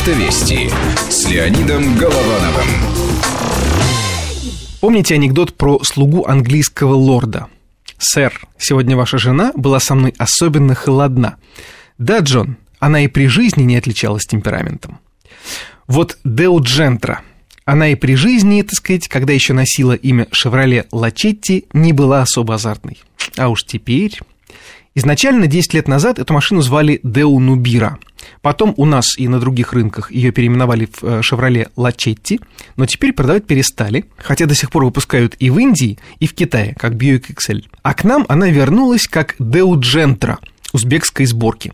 Автовести с Леонидом Головановым. Помните анекдот про слугу английского лорда? «Сэр, сегодня ваша жена была со мной особенно холодна». «Да, Джон, она и при жизни не отличалась темпераментом». Вот Део Джентра. Она и при жизни, так сказать, когда еще носила имя Шевроле Лачетти, не была особо азартной. А уж теперь... Изначально, 10 лет назад, эту машину звали Део Нубира. Потом у нас и на других рынках ее переименовали в Шевроле Лачетти, но теперь продавать перестали, хотя до сих пор выпускают и в Индии, и в Китае, как Buick XL. А к нам она вернулась как Део Джентра узбекской сборки.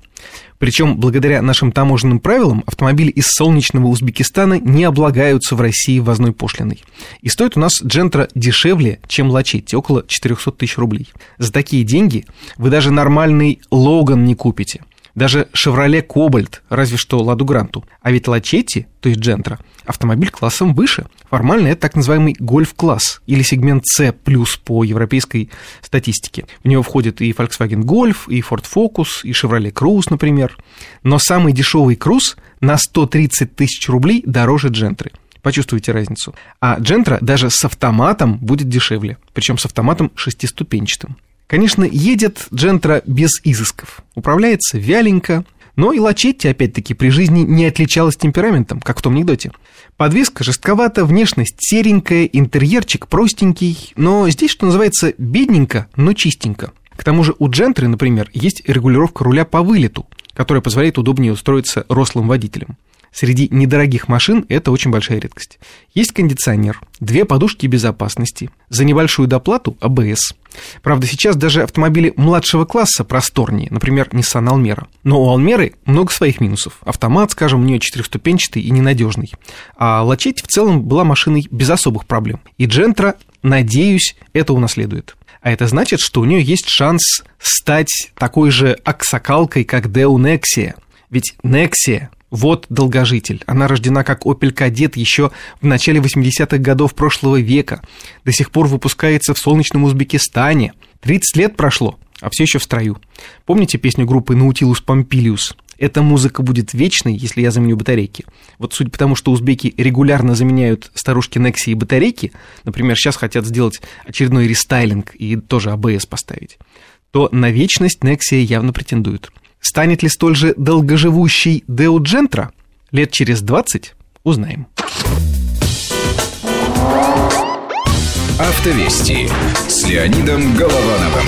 Причем, благодаря нашим таможенным правилам, автомобили из солнечного Узбекистана не облагаются в России ввозной пошлиной. И стоит у нас Джентра дешевле, чем Лачетти, около 400 тысяч рублей. За такие деньги вы даже нормальный Логан не купите – даже «Шевроле Кобальт», разве что «Ладу Гранту». А ведь «Лачетти», то есть «Джентра», автомобиль классом выше. Формально это так называемый гольф-класс или сегмент C+, по европейской статистике. В него входят и Volkswagen Golf, и Ford Focus, и Chevrolet Cruze, например. Но самый дешевый Cruze на 130 тысяч рублей дороже «Джентры». Почувствуйте разницу. А Джентра даже с автоматом будет дешевле, причем с автоматом шестиступенчатым. Конечно, едет Джентра без изысков. Управляется вяленько, но и Лачетти, опять-таки, при жизни не отличалась темпераментом, как в том анекдоте. Подвеска жестковата, внешность серенькая, интерьерчик простенький, но здесь, что называется, бедненько, но чистенько. К тому же у Джентры, например, есть регулировка руля по вылету, которая позволяет удобнее устроиться рослым водителем. Среди недорогих машин это очень большая редкость. Есть кондиционер, две подушки безопасности, за небольшую доплату АБС. Правда, сейчас даже автомобили младшего класса просторнее, например, Nissan Almera. Но у Almera много своих минусов. Автомат, скажем, у нее четырехступенчатый и ненадежный. А Лачетти в целом была машиной без особых проблем. И Джентра, надеюсь, это унаследует. А это значит, что у нее есть шанс стать такой же аксакалкой, как Deo Nexia. Ведь Nexia вот долгожитель. Она рождена как Opel Kadett еще в начале 80-х годов прошлого века. До сих пор выпускается в солнечном Узбекистане. 30 лет прошло, а все еще в строю. Помните песню группы Nautilus Pompilius? Эта музыка будет вечной, если я заменю батарейки. Вот судя по тому, что узбеки регулярно заменяют старушки Nexi и батарейки, например, сейчас хотят сделать очередной рестайлинг и тоже АБС поставить, то на вечность Nexia явно претендует. Станет ли столь же долгоживущий Део Джентра? Лет через 20 узнаем. Автовести с Леонидом Головановым.